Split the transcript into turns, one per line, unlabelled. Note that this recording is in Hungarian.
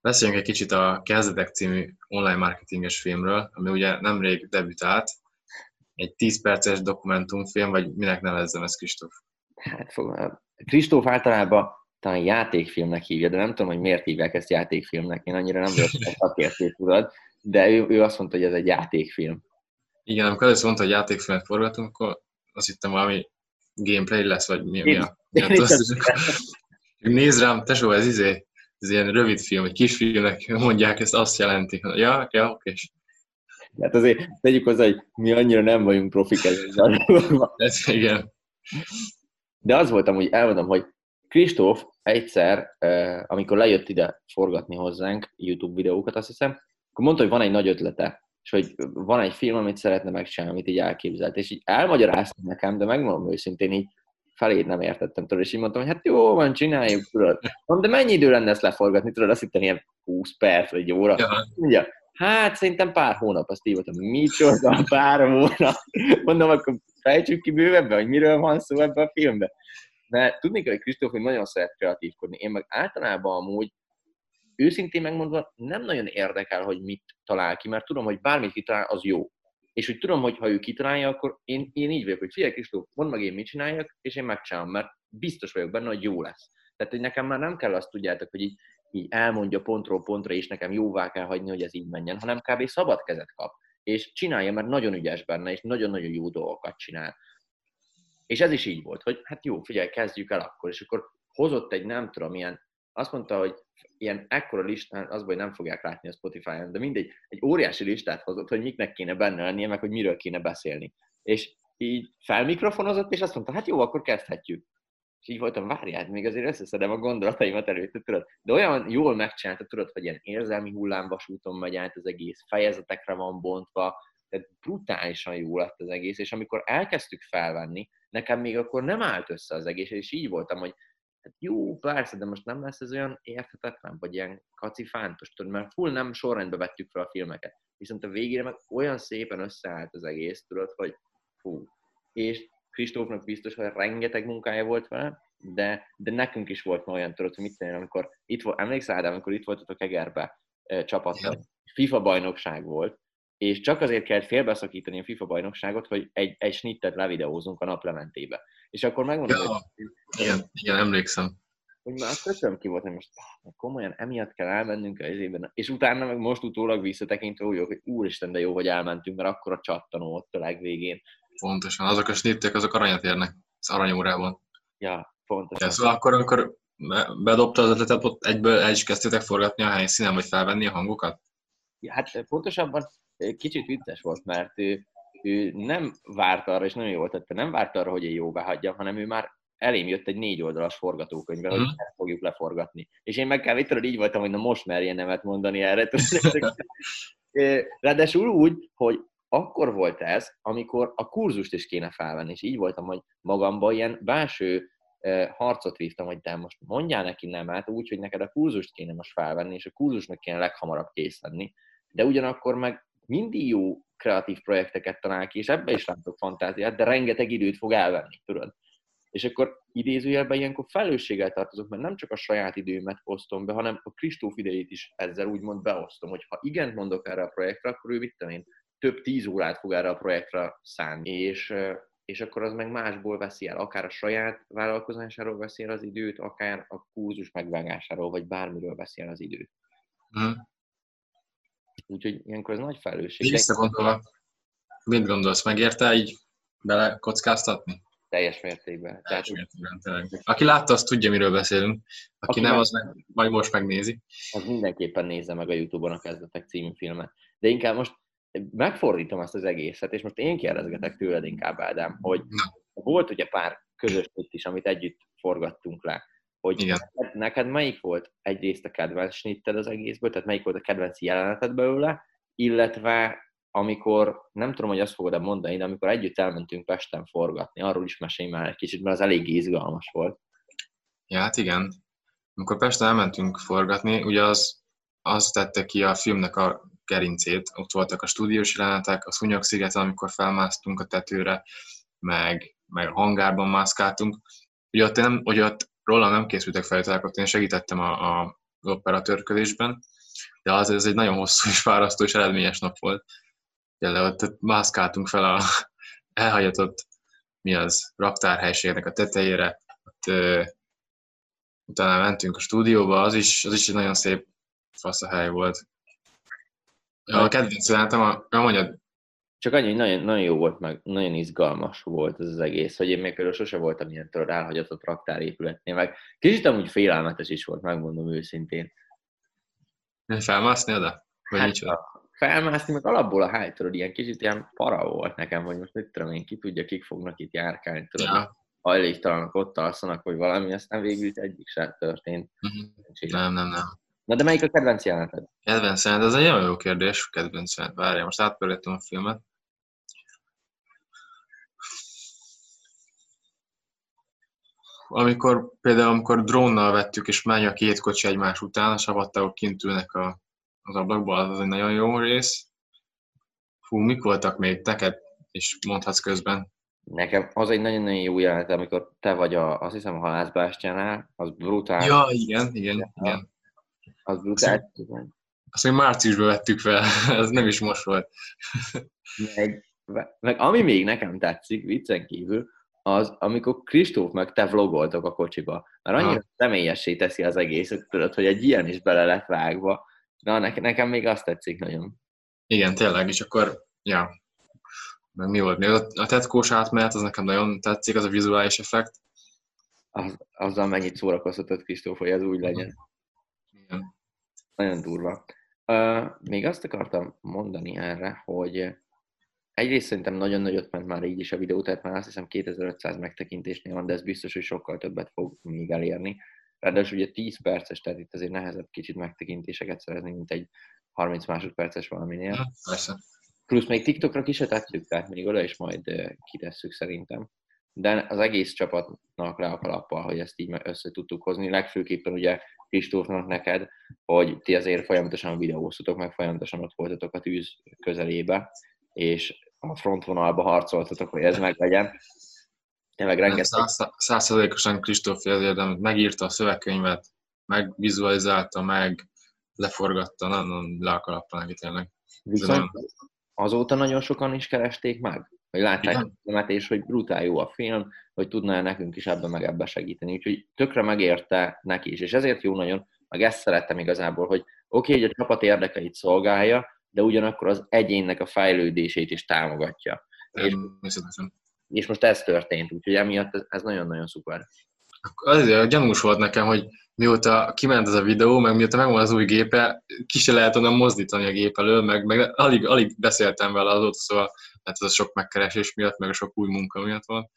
beszéljünk egy kicsit a Kezdetek című online marketinges filmről, ami ugye nemrég debütált. Egy 10 perces dokumentumfilm, vagy minek nevezzem ezt, Kristóf?
Hát, Kristóf általában talán játékfilmnek hívja, de nem tudom, hogy miért hívják ezt játékfilmnek. Én annyira nem vagyok szakértő, tudod, de ő, ő azt mondta, hogy ez egy játékfilm.
Igen, amikor először mondta, hogy játékfilmet forgatunk, akkor azt hittem valami gameplay lesz, vagy mi, mi a... Nézd rám, tesó, ez izé, ez ilyen rövid film, egy kis filmnek mondják, ezt azt jelenti. Ja, ja, oké.
Hát azért tegyük hozzá, hogy mi annyira nem vagyunk profik
Ez igen.
De az voltam, hogy elmondom, hogy Kristóf egyszer, amikor lejött ide forgatni hozzánk YouTube videókat, azt hiszem, akkor mondta, hogy van egy nagy ötlete, és hogy van egy film, amit szeretne megcsinálni, amit így elképzelt. És így elmagyarázta nekem, de megmondom őszintén, így felét nem értettem tudod, és így mondtam, hogy hát jó, van, csináljuk, tudod. Mondom, de mennyi idő lenne ezt leforgatni, tudod, azt hittem ilyen 20 perc, vagy egy óra. Ja. Mondja, hát szerintem pár hónap, azt voltam, micsoda, pár hónap. Mondom, akkor fejtsük ki bővebben, hogy miről van szó ebben a filmben. Mert tudni kell, hogy Kristóf hogy nagyon szeret kreatívkodni. Én meg általában amúgy őszintén megmondva nem nagyon érdekel, hogy mit talál ki, mert tudom, hogy bármit kitalál, az jó. És hogy tudom, hogy ha ő kitalálja, akkor én, én így vagyok, hogy figyelj Kristóf, mondd meg én mit csináljak, és én megcsinálom, mert biztos vagyok benne, hogy jó lesz. Tehát, hogy nekem már nem kell azt tudjátok, hogy így, így elmondja pontról pontra, és nekem jóvá kell hagyni, hogy ez így menjen, hanem kb. szabad kezet kap. És csinálja, mert nagyon ügyes benne, és nagyon-nagyon jó dolgokat csinál. És ez is így volt, hogy hát jó, figyelj, kezdjük el akkor. És akkor hozott egy, nem tudom, ilyen, azt mondta, hogy ilyen ekkora listán, az hogy nem fogják látni a Spotify-on, de mindegy, egy óriási listát hozott, hogy miknek kéne benne lennie, meg hogy miről kéne beszélni. És így felmikrofonozott, és azt mondta, hát jó, akkor kezdhetjük. És így voltam, várjál, még azért összeszedem a gondolataimat előtt, tudod. De olyan jól megcsinálta, tudod, hogy ilyen érzelmi hullámvasúton megy át az egész, fejezetekre van bontva, tehát brutálisan jó lett az egész, és amikor elkezdtük felvenni, nekem még akkor nem állt össze az egész, és így voltam, hogy hát jó, persze, de most nem lesz ez olyan érthetetlen, vagy ilyen kacifántos, tudod, mert full nem sorrendbe vettük fel a filmeket. Viszont a végére meg olyan szépen összeállt az egész, tudod, hogy fú. És Kristófnak biztos, hogy rengeteg munkája volt vele, de, de nekünk is volt ma olyan, tudod, hogy mit tenni, amikor itt volt, emlékszel, Ádám, amikor itt voltatok Egerbe e, csapattal, FIFA bajnokság volt, és csak azért kellett félbeszakítani a FIFA bajnokságot, hogy egy, egy snittet levideózunk a naplementébe. És akkor megmondom, ja, hogy...
Igen, igen, emlékszem.
Hogy már köszönöm ki volt, hogy most komolyan emiatt kell elmennünk az évben. És utána meg most utólag visszatekintve úgy, hogy úristen, de jó, hogy elmentünk, mert akkor a csattanó ott a legvégén.
Pontosan, azok a snittek, azok aranyat érnek az aranyórában.
Ja, pontosan. Ja,
szóval akkor, akkor bedobta az ötletet, ott egyből el is kezdtétek forgatni a helyszínen, vagy felvenni a hangokat?
Ja, hát pontosabban kicsit vicces volt, mert ő, ő nem várt arra, és nagyon jól tette, nem várt arra, hogy én jóvá hagyjam, hanem ő már elém jött egy négy oldalas forgatókönyvvel, hogy ezt fogjuk leforgatni. És én meg kb. így voltam, hogy na most merjen nemet mondani erre. Ráadásul úgy, hogy akkor volt ez, amikor a kurzust is kéne felvenni, és így voltam, hogy magamban ilyen belső harcot vívtam, hogy te most mondjál neki nemet, úgy, hogy neked a kurzust kéne most felvenni, és a kurzusnak kéne leghamarabb kész lenni, de ugyanakkor meg mindig jó kreatív projekteket talál ki, és ebbe is látok fantáziát, de rengeteg időt fog elvenni, tudod? És akkor idézőjelben ilyenkor felelősséggel tartozok, mert nem csak a saját időmet osztom be, hanem a Kristóf idejét is ezzel úgymond beosztom, hogy ha igent mondok erre a projektre, akkor ő mit én, több tíz órát fog erre a projektre szánni, és, és akkor az meg másból veszi el, akár a saját vállalkozásáról veszi el az időt, akár a kurzus megvágásáról, vagy bármiről veszi el az időt. Hmm. Úgyhogy ilyenkor ez nagy felelősség.
Visszagondolva, mit gondolsz, megérte így bele kockáztatni?
Teljes mértékben.
Teljes mértékben, tényleg. Aki látta, az tudja, miről beszélünk. Aki, Aki nem, meg, az meg, majd most megnézi.
Az mindenképpen nézze meg a Youtube-on a Kezdetek című filmet. De inkább most megfordítom ezt az egészet, és most én kérdezgetek tőled inkább, Ádám, hogy volt ugye pár közös is, amit együtt forgattunk le hogy Igen. Neked, neked melyik volt egyrészt a kedvenc snitted az egészből, tehát melyik volt a kedvenc jeleneted belőle, illetve amikor, nem tudom, hogy azt fogod-e mondani, de amikor együtt elmentünk Pesten forgatni, arról is mesélj már egy kicsit, mert az elég izgalmas volt.
Ja, hát igen. Amikor Pesten elmentünk forgatni, ugye az, az tette ki a filmnek a gerincét. Ott voltak a stúdiós jelenetek, a Szúnyog sziget, amikor felmásztunk a tetőre, meg, meg a hangárban mászkáltunk. Ugye ott, nem, ugye ott róla nem készültek felvételek, én segítettem a, a operatőrködésben, de az ez egy nagyon hosszú és fárasztó és eredményes nap volt. Például ott mászkáltunk fel a elhagyatott mi az, raktárhelységnek a tetejére, ott, ö, utána mentünk a stúdióba, az is, az is egy nagyon szép faszahely volt. A kedvenc jelentem, a, a mondjad.
Csak annyi, hogy nagyon, nagyon jó volt, meg nagyon izgalmas volt ez az egész, hogy én még például sose voltam ilyen tudod, elhagyatott raktárépületnél, meg kicsit amúgy félelmetes is volt, megmondom őszintén.
Felmászni oda? Vagy hát,
felmászni, meg alapból a háj, tudod, ilyen kicsit ilyen para volt nekem, hogy most mit tudom én, ki tudja, kik fognak itt járkálni, tudod, ja. hajléktalanok ott alszanak, vagy valami, aztán végül egyik sem történt.
Uh-huh. Nem, nem, nem.
Na de melyik a kedvenc jeleneted?
Kedvenc jelenet, ez egy nagyon jó kérdés, kedvenc jelenet. Várjál, most átpörgettem a filmet. Amikor például, amikor drónnal vettük, és megy a két kocsi egymás után, a savattágok kint ülnek a, az ablakban, az egy nagyon jó rész. Hú, mik voltak még neked, és mondhatsz közben?
Nekem az egy nagyon-nagyon jó jelenet, amikor te vagy a, azt hiszem a halászbástyánál, az brutál.
Ja, igen, igen, igen.
Az brutális.
Azt még márciusban vettük fel, ez nem is most volt.
meg, meg ami még nekem tetszik, viccen kívül, az, amikor Kristóf meg te vlogoltok a kocsiba. Mert annyira ha. személyessé teszi az egészet, tudod, hogy egy ilyen is bele lett vágva. Na, nekem még azt tetszik nagyon.
Igen, tényleg, és akkor, ja, meg mi volt még? A tetkós átmenet, az nekem nagyon tetszik, az a vizuális effekt.
Az, azzal mennyit szórakoztatott Kristóf, hogy ez úgy legyen. Igen. Nagyon durva. Uh, még azt akartam mondani erre, hogy egyrészt szerintem nagyon nagyot ment már így is a videó, tehát már azt hiszem 2500 megtekintésnél van, de ez biztos, hogy sokkal többet fog még elérni. Ráadásul ugye 10 perces, tehát itt azért nehezebb kicsit megtekintéseket szerezni, mint egy 30 másodperces valaminél.
Persze.
Plusz még TikTokra ki se tettük, tehát még oda is majd kitesszük szerintem. De az egész csapatnak le a kalappal, hogy ezt így össze tudtuk hozni. Legfőképpen ugye Kristófnak neked, hogy ti azért folyamatosan videóztatok, meg folyamatosan ott voltatok a tűz közelébe, és a frontvonalba harcoltatok, hogy ez meg legyen.
Tényleg rengeteg. Százszerzékosan Kristóf érdem, megírta a szövegkönyvet, megvizualizálta, meg leforgatta, nem le a neki tényleg.
Viszont azóta nagyon sokan is keresték meg, hogy látták a filmet, és hogy brutál jó a film, hogy tudná nekünk is ebben meg ebbe segíteni. Úgyhogy tökre megérte neki is, és ezért jó nagyon, meg ezt szerettem igazából, hogy oké, okay, hogy a csapat érdekeit szolgálja, de ugyanakkor az egyénnek a fejlődését is támogatja. És, és most ez történt, úgyhogy emiatt ez nagyon-nagyon szuper.
Azért gyanús volt nekem, hogy mióta kiment ez a videó, meg mióta megvan az új gépe, ki se lehet onnan mozdítani a gép elől, meg, meg alig, alig beszéltem vele azóta, szóval hát ez a sok megkeresés miatt, meg a sok új munka miatt van.